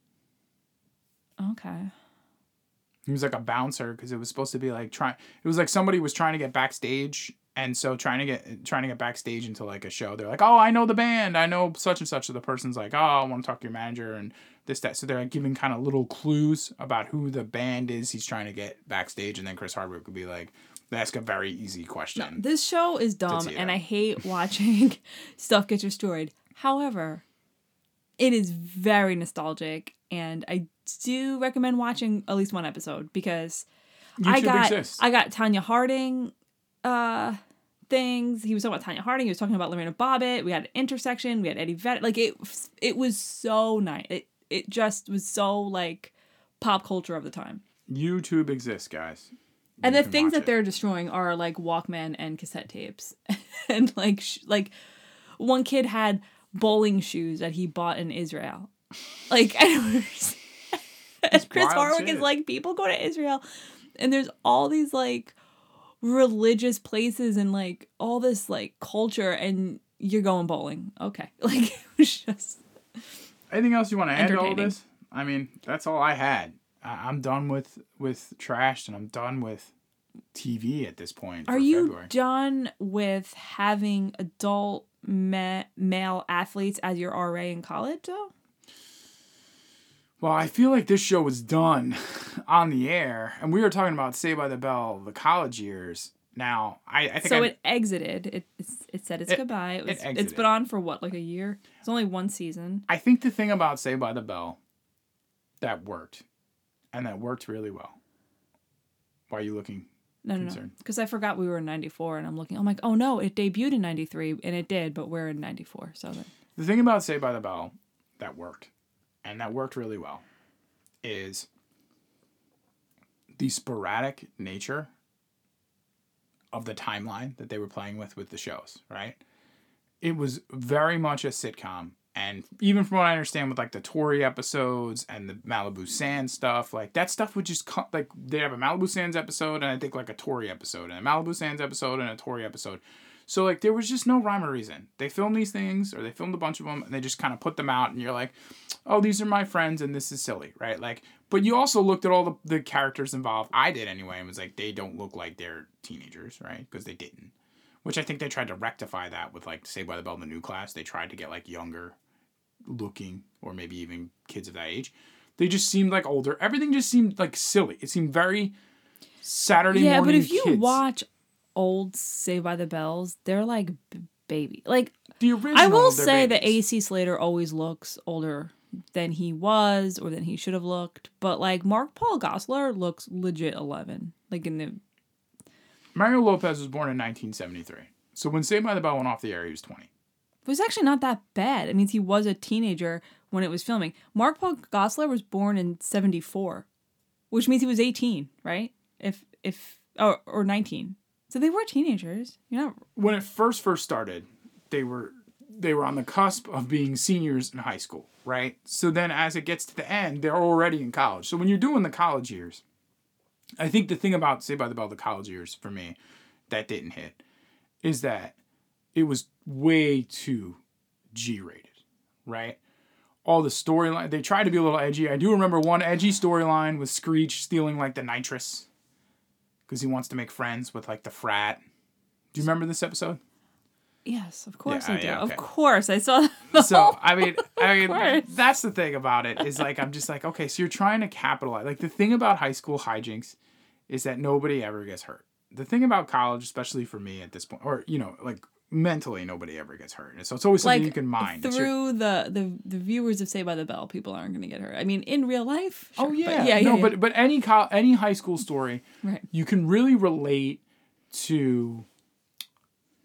Okay. he was like a bouncer because it was supposed to be like trying. It was like somebody was trying to get backstage. And so trying to get trying to get backstage into like a show, they're like, "Oh, I know the band. I know such and such." So the person's like, "Oh, I want to talk to your manager and this that." So they're giving kind of little clues about who the band is he's trying to get backstage, and then Chris Hardwick would be like, "Ask a very easy question." This show is dumb, and. I hate watching stuff get destroyed. However, it is very nostalgic, and I do recommend watching at least one episode because I got exists. I got Tonya Harding uh things. He was talking about Tonya Harding. He was talking about Lorena Bobbitt. We had intersection. We had Eddie Vedder. Like it, it was so nice. It it just was so like pop culture of the time. YouTube exists, guys. And You the things that it. they're destroying are like Walkman and cassette tapes, and like sh- like one kid had bowling shoes that he bought in Israel. Like I don't understand. Chris Hardwick shit. is like, people go to Israel, and there's all these like religious places and like all this like culture, and you're going bowling. Okay, like it was just Anything else you want to add to all this? I mean, that's all I had. I- I'm done with with trash, and I'm done with TV at this point. Are you February. done with having adult ma- male athletes as your RA in college though? Well, I feel like this show was done on the air, and we were talking about Saved by the Bell, the college years. Now, I, I think So I, it exited. It it said its It- goodbye. It was, it's exited. been on for what like a year. It's only one season. I think the thing about Saved by the Bell that worked, and that worked really well. Why are you looking? No, no, no. concerned. Because I forgot we were in '94, and I'm looking. I'm like, oh no, it debuted in '93, and it did, but we're in '94. So that, The thing about Saved by the Bell that worked, and that worked really well, is the sporadic nature of the timeline that they were playing with with the shows, right? It was very much a sitcom. And even from what I understand with like the Tory episodes and the Malibu Sands stuff, like that stuff would just come, like they have a Malibu Sands episode and I think like a Tory episode and a Malibu Sands episode and a Tory episode. So like there was just no rhyme or reason. They filmed these things or they filmed a bunch of them and they just kind of put them out and you're like, oh, these are my friends and this is silly, right? Like, but you also looked at all the, the characters involved. I did anyway and was like, they don't look like they're teenagers, right? Because they didn't. Which I think they tried to rectify that with like Saved by the Bell, in the new class. They tried to get like younger looking or maybe even kids of that age. They just seemed like older. Everything just seemed like silly. It seemed very Saturday yeah, morning. but if you kids. watch old Saved by the Bells, they're like baby. Like the original, I will say that. AC Slater always looks older than he was or than he should have looked, but like Mark Paul Gosselaar looks legit 11. Like in the Mario Lopez was born in 1973. So when Saved by the Bell went off the air, he was 20. It was actually not that bad. It means he was a teenager when it was filming. Mark Paul Gosselaar was born in 74, which means he was 18, right? If, if, or, or 19. So they were teenagers. You're not, When it first first started, they were they were on the cusp of being seniors in high school, right? So then as it gets to the end, they're already in college. So when you're doing the college years, I think the thing about Saved by the Bell, the college years for me, that didn't hit, is that it was way too G rated, right? All the storyline, they tried to be a little edgy. I do remember one edgy storyline with Screech stealing like the nitrous because he wants to make friends with like the frat. Do you remember this episode? yes, of course Yeah, I do. yeah, okay. Of course. I saw so I mean, I mean, that's the thing about it is like I'm just like, okay, so you're trying to capitalize. Like the thing about high school hijinks is that nobody ever gets hurt. The thing about college, especially for me at this point, or you know, like mentally, nobody ever gets hurt. And so it's always something like you can mind. Through the, the the viewers of Saved by the Bell, people aren't going to get hurt. I mean, in real life. oh sure, but yeah, yeah, yeah, no, yeah. but but any co- any high school story, Right. you can really relate to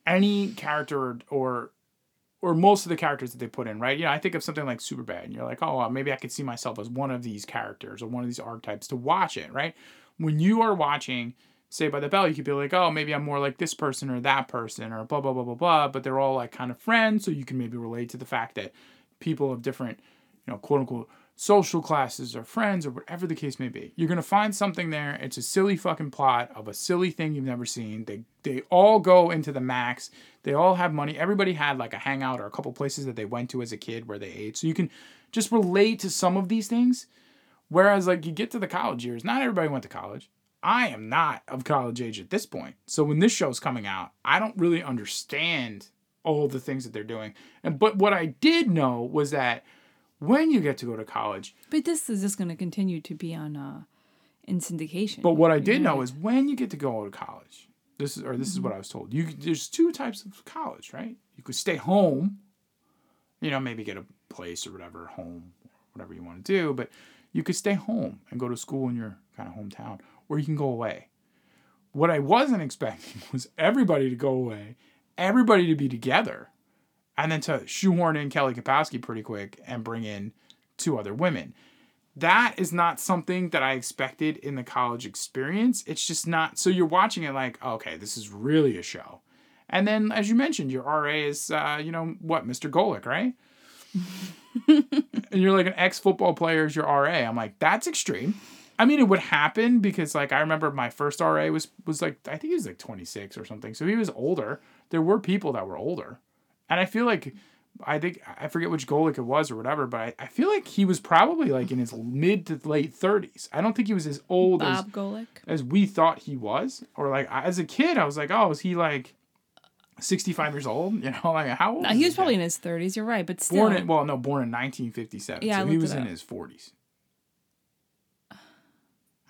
any character or, or or most of the characters that they put in, right? You know, I think of something like Superbad, and you're like, oh, well, maybe I could see myself as one of these characters or one of these archetypes to watch it, right? When you are watching Saved by the Bell, you could be like, oh, maybe I'm more like this person or that person or blah blah blah blah blah, but they're all like kind of friends, so you can maybe relate to the fact that people of different, you know, quote unquote social classes or friends or whatever the case may be. You're gonna find something there. It's a silly fucking plot of a silly thing you've never seen. They they all go into the max. They all have money. Everybody had like a hangout or a couple places that they went to as a kid where they ate. So you can just relate to some of these things. Whereas like you get to the college years, not everybody went to college. I am not of college age at this point. So when this show's coming out, I don't really understand all the things that they're doing. And but what I did know was that when you get to go to college, But this is just going to continue to be on uh in syndication. but what I did know is when you get to go to college, this is or this is what I was told. You there's two types of college, right? You could stay home, you know, maybe get a place or whatever, home, whatever you want to do, but you could stay home and go to school in your kind of hometown, or you can go away. What I wasn't expecting was everybody to go away, everybody to be together, and then to shoehorn in Kelly Kapowski pretty quick and bring in two other women that is not something that I expected in the college experience. It's just not. So you're watching it like, okay, this is really a show. And then, as you mentioned, your RA is, uh, you know, what, Mr. Golic, right? and you're like an ex football player is your RA. I'm like, that's extreme. I mean, it would happen because like I remember my first RA was was like I think he was like 26 or something. So he was older. There were people that were older, and I feel like I think I forget which Golic it was or whatever, but I, I feel like he was probably like in his mid to late 30s. I don't think he was as old as Bob Golic. as we thought he was, or like as a kid, I was like, oh, is he like 65 years old? You know, like how old? No, he was probably guy? in his 30s. You're right, but still. born in well, no, born in 1957. Yeah, I so he was in up. his 40s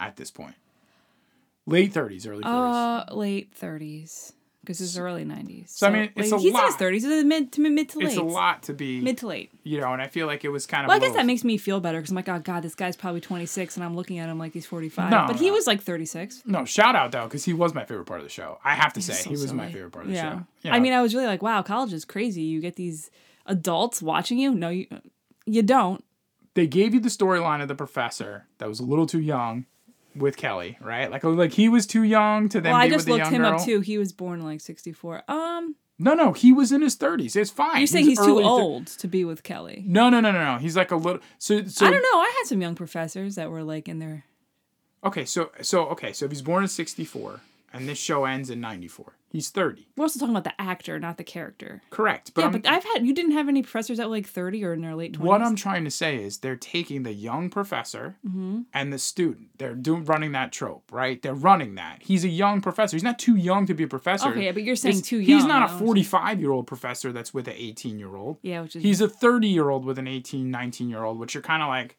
at this point. Late 30s, early 40s. uh, late 30s. Because it's early 90s. So, I mean, it's like, a he's lot. in his 30s. He's in mid to mid to late. it's a lot to be, Mid to late. you know, and I feel like it was kind of. Well, I guess that makes me feel better because I'm like, oh god, this guy's probably 26, and I'm looking at him like he's 45. No, but he was like 36. No, shout out though, because he was my favorite part of the show. I have to say, so he was my favorite part of the Yeah. show. You I mean, I was really like, wow, college is crazy. You get these adults watching you. No, you you don't. they gave you the storyline of the professor that was a little too young with Kelly, right? Like, like he was too young to then Well, I just looked him girl. up too. He was born like 64. Um, No, no, he was in his thirties. It's fine. you're saying he's too early thir- old to be with Kelly. no, no, no, no, no. He's like a little. So, so I don't know. I had some young professors that were like in their. okay, so, so okay, so if he's born in sixty four and this show ends in ninety four, he's thirty. We're also talking about the actor, not the character. Correct. But, yeah, I'm, but I've had you didn't have any professors that were like 30 or in their late 20s. what I'm trying to say is they're taking the young professor Mm-hmm. and the student. They're doing running that trope, right? They're running that. He's a young professor. He's not too young to be a professor. Okay, but you're saying It's- too young. He's not a 45 year old professor that's with an 18 year old. Yeah, which is He's a 30 year old with an 18, 19 year old, which you're kind of like,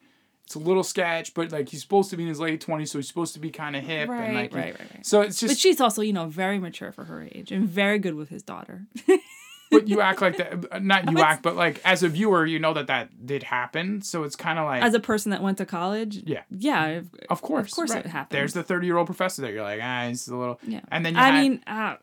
it's a little sketch, but like he's supposed to be in his late 20s, so he's supposed to be kind of hip. Right, and like, right, right, right. So it's just. But she's also, you know, very mature for her age and very good with his daughter. but you act like that, uh, not you act, but like as a viewer, you know that that did happen. So it's kind of like, As a person that went to college, yeah, yeah, of course. Of course it right. happens. There's the 30 year old professor that you're like, ah, he's a little, yeah. and then you I had- mean, uh,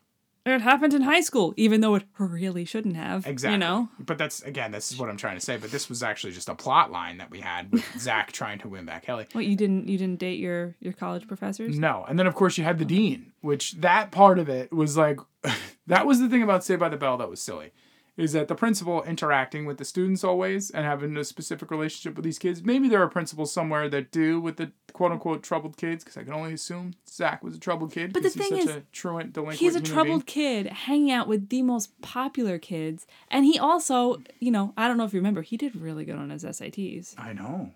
it happened in high school, even though it really shouldn't have. Exactly. You know, But that's again, this is what I'm trying to say. But this was actually just a plot line that we had with Zach trying to win back Kelly. what you didn't you didn't date your your college professors? No, and then of course you had the dean, which that part of it was like, that was the thing about Saved by the Bell that was silly, is that the principal interacting with the students always and having a specific relationship with these kids. Maybe there are principals somewhere that do with the quote unquote troubled kids, because I can only assume Zach was a troubled kid. But the thing such is, a truant delinquent. He's a troubled being. kid hanging out with the most popular kids, and he also, you know, I don't know if you remember, he did really good on his SATs. I know.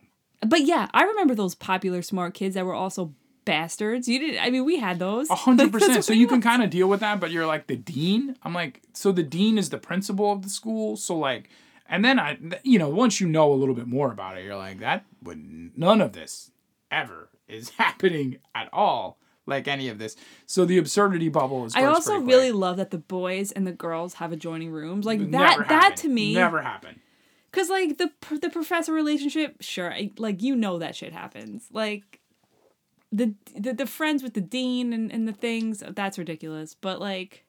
But yeah, I remember those popular smart kids that were also bastards. You didn't. I mean, we had those. A hundred percent. So you can kind of deal with that, but you're like the dean. I'm like, so the dean is the principal of the school. So like, and then I, you know, once you know a little bit more about it, you're like, that would none of this ever is happening at all. Like any of this. So the absurdity bubble is. I also really love that the boys and the girls have adjoining rooms. Like Never that. That happened. to me, never happened. Because like the the professor relationship, sure, I, like you know that shit happens. Like the the, the friends with the dean and, and the things that's ridiculous. But like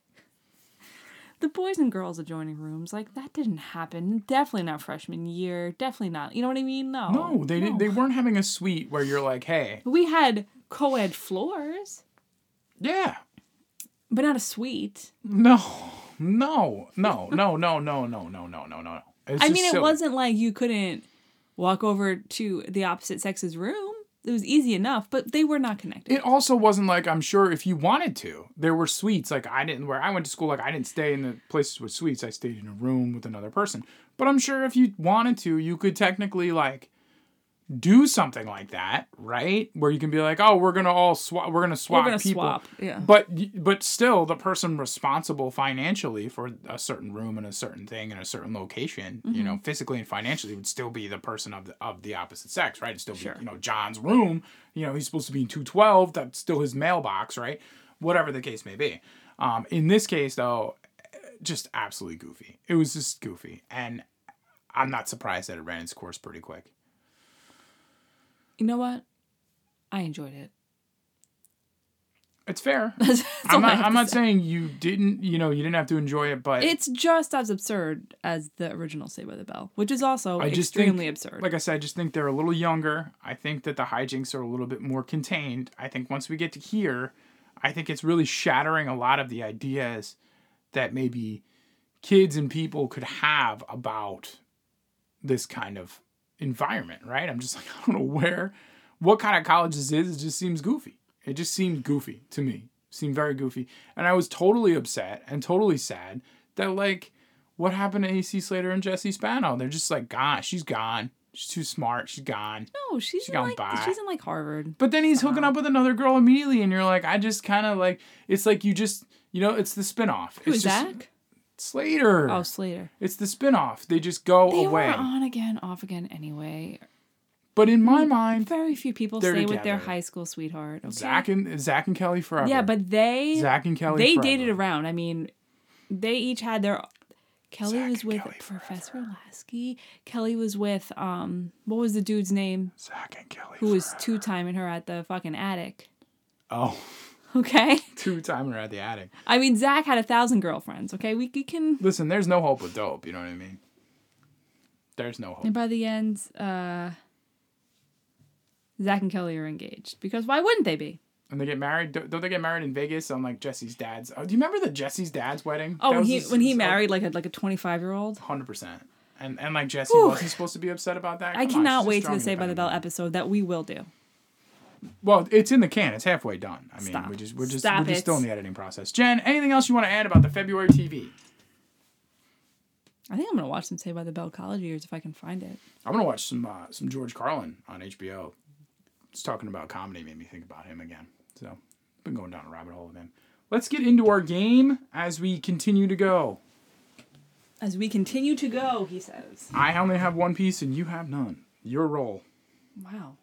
the boys and girls adjoining rooms, like that didn't happen. Definitely not freshman year. Definitely not. You know what I mean? No. No, they didn't. They weren't having a suite where you're like, hey, We had co-ed floors, yeah, but not a suite. no, no, no, no, no, no, no, no, no, no, no. I mean, it wasn't like you couldn't walk over to the opposite sex's room. It was easy enough, but they were not connected. it also wasn't like I'm sure if you wanted to, there were suites. Like I didn't where I went to school. Like I didn't stay in the places with suites. I stayed in a room with another person. But I'm sure if you wanted to, you could technically like do something like that, right? Where you can be like, oh, we're gonna all swap. We're gonna swap we're gonna people. swap, yeah. But but still, the person responsible financially for a certain room and a certain thing in a certain location, you Mm-hmm. know, physically and financially, would still be the person of the of the opposite sex, right? It'd still Sure. be you know John's room. You know, he's supposed to be in two twelve. That's still his mailbox, right? Whatever the case may be. Um, in this case, though, just absolutely goofy. It was just goofy, and I'm not surprised that it ran its course pretty quick. You know what? I enjoyed it. It's fair. I'm not. I'm not say. saying you didn't. You know, you didn't have to enjoy it, but It's just as absurd as the original Saved by the Bell, which is also I just think- extremely absurd. like I said, I just think they're a little younger. I think that the hijinks are a little bit more contained. I think once we get to here, I think it's really shattering a lot of the ideas that maybe kids and people could have about this kind of environment, right? I'm just like, I don't know where, what kind of college this is. It just seems goofy. It just seemed goofy to me. seemed very goofy. And I was totally upset and totally sad that, like, what happened to AC Slater and Jesse Spano? They're just like, gone. She's gone. She's too smart. She's gone. No, she's She in gone like by. she's in like Harvard. But then he's hooking up with another girl immediately, and you're like, I just kind of like, it's like you just, you know, it's the spinoff. Who's it's just, Zach? Slater. Oh, Slater. It's the spinoff. They just go They away. were on again, off again anyway. But in my mind, Very few people stay with their high school sweetheart. Okay? Zach and Zach and Kelly forever. Yeah, but they Zach and Kelly. they forever. dated around. I mean, they each had their. Kelly Zach was with Kelly Professor Lasky. Kelly was with um, what was the dude's name? Zach and Kelly. Who was forever. two timing her at the fucking attic? Oh, Okay, two timer at the attic. I mean Zach had a thousand girlfriends. Okay, we, we can. Listen, there's no hope with dope. You know what I mean? There's no hope. And by the end, uh, Zach and Kelly are engaged because why wouldn't they be? And they get married. Don't they get married in Vegas on like Jesse's dad's? Oh, do you remember the Jesse's dad's wedding? Oh, when he when he married like a like a twenty five year old. Hundred percent. And and like Jesse Whew. wasn't supposed to be upset about that. I Come on, cannot a wait to the Saved by the Bell episode that we will do. Well, it's in the can. It's halfway done. I mean, Stop. we just we're just Stop we're just it. still in the editing process. Jen, anything else you want to add about the February TV? I think I'm gonna watch some Saved by the Bell college years if I can find it. I'm gonna watch some uh, some George Carlin on HBO. Just talking about comedy made me think about him again. So I've been going down a rabbit hole with him. Let's get into our game as we continue to go. As we continue to go, he says. I only have one piece and you have none. Your roll. Wow.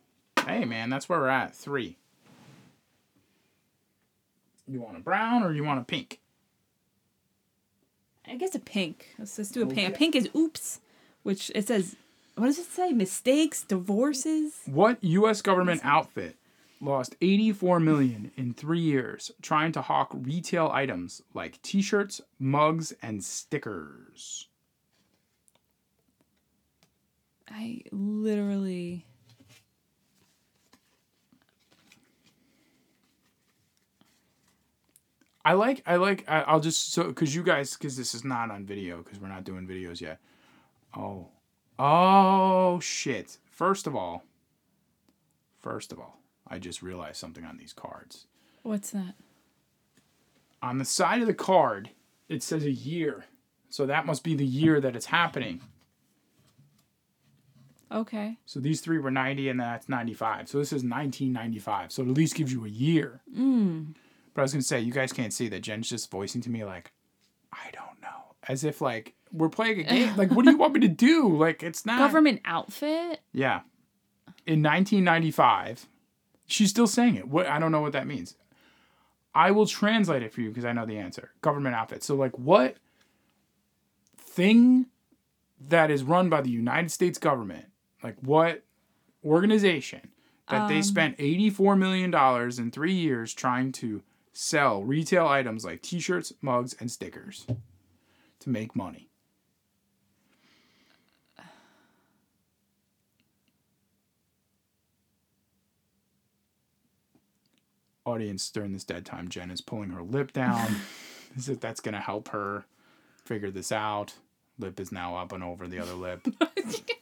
Hey man, that's where we're at. Three. You want a brown or you want a pink? I guess a pink. Let's just do a pink. A pink is oops, which it says. What does it say? Mistakes, divorces. What U.S. government outfit lost 84 million in three years trying to hawk retail items like T-shirts, mugs, and stickers? I literally. I like, I like, I, I'll just so because you guys, because this is not on video because we're not doing videos yet. Oh, oh shit! First of all, first of all, I just realized something on these cards. What's that? On the side of the card, it says a year, so that must be the year that it's happening. Okay. So these three were 90 and that's 95. So this is 1995. So it at least gives you a year. Mm. But I was to say, you guys can't see that Jen's just voicing to me like, I don't know. As if like we're playing a game. like, what do you want me to do? Like, it's not. Government outfit. Yeah. In 1995, she's still saying it. What I don't know what that means. I will translate it for you because I know the answer. Government outfit. So like what thing that is run by the United States government, like what organization that they Um. spent 84 million dollars in 3 years trying to sell retail items like t-shirts, mugs and stickers to make money. audience during this dead time, Jen is pulling her lip down as if that's going to help her figure this out. Lip is now up and over the other lip.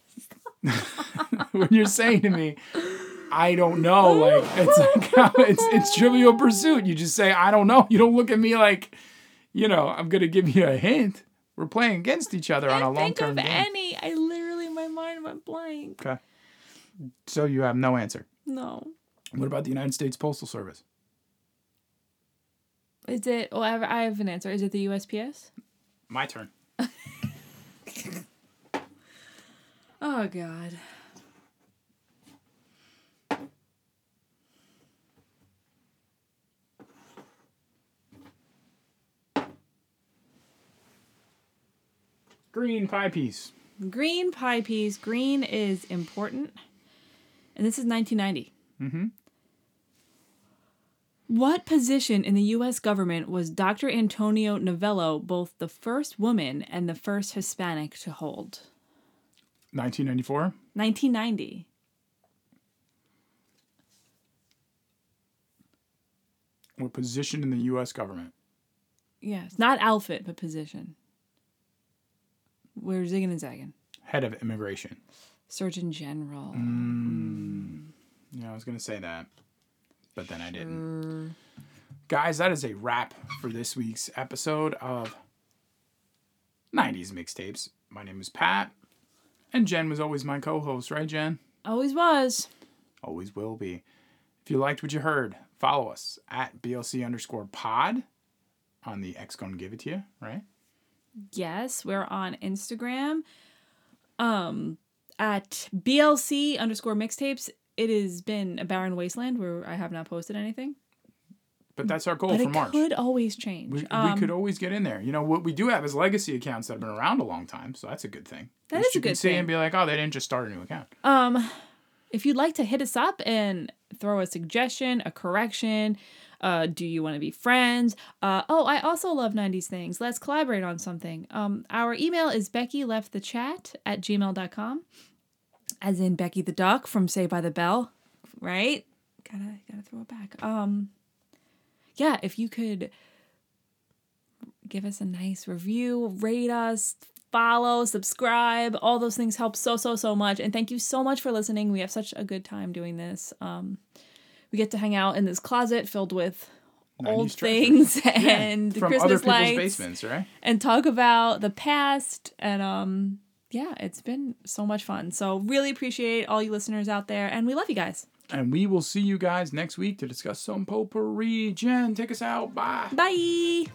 when you're saying to me, I don't know, like it's like it's it's Trivial Pursuit. You just say I don't know. You don't look at me like, you know, I'm gonna give you a hint. We're playing against each other on a long think term of game. any. I literally, my mind went blank. Okay. So you have no answer. No. What about the United States Postal Service? Is it? Oh, well, have, I have an answer. Is it the USPS? My turn. Oh God. Green pie piece. Green pie piece. Green is important. And this is 1990. Mm-hmm. What position in the U.S. government was Dr. Antonia Novello both the first woman and the first Hispanic to hold? 1994. 1990. What position in the U.S. government? Yes. Not outfit, but position. We're zigging and zagging. Head of immigration. Surgeon General. Mm. Yeah, I was gonna say that, but then I didn't. Guys, that is a wrap for this week's episode of 90s Mixtapes. My name is Pat, and Jen was always my co host, right, Jen? Always was. Always will be. If you liked what you heard, follow us at BLC underscore pod on the X Gonna Give It To You, right? Yes, we're on Instagram. Um, at BLC underscore mixtapes. It has been a barren wasteland where I have not posted anything. But that's our goal But for it March. could always change. We, um, we could always get in there. You know, what we do have is legacy accounts that have been around a long time, so that's a good thing. That At a you can good see thing. and be like, oh, they didn't just start a new account. Um, if you'd like to hit us up and throw a suggestion, a correction, uh, do you want to be friends? Uh, oh, I also love 90s things. Let's collaborate on something. Um, our email is Becky left the chat at gmail.com, as in Becky the Duck from Saved by the Bell, right? Gotta, gotta throw it back. Um, yeah, if you could give us a nice review, rate us, follow, subscribe. All those things help so so so much. And thank you so much for listening. We have such a good time doing this. Um, we get to hang out in this closet filled with old things and From Christmas other people's lights basements, right? and talk about the past and um yeah, it's been so much fun. So really appreciate all you listeners out there and we love you guys. And we will see you guys next week to discuss some potpourri. Jen, take us out. Bye. Bye.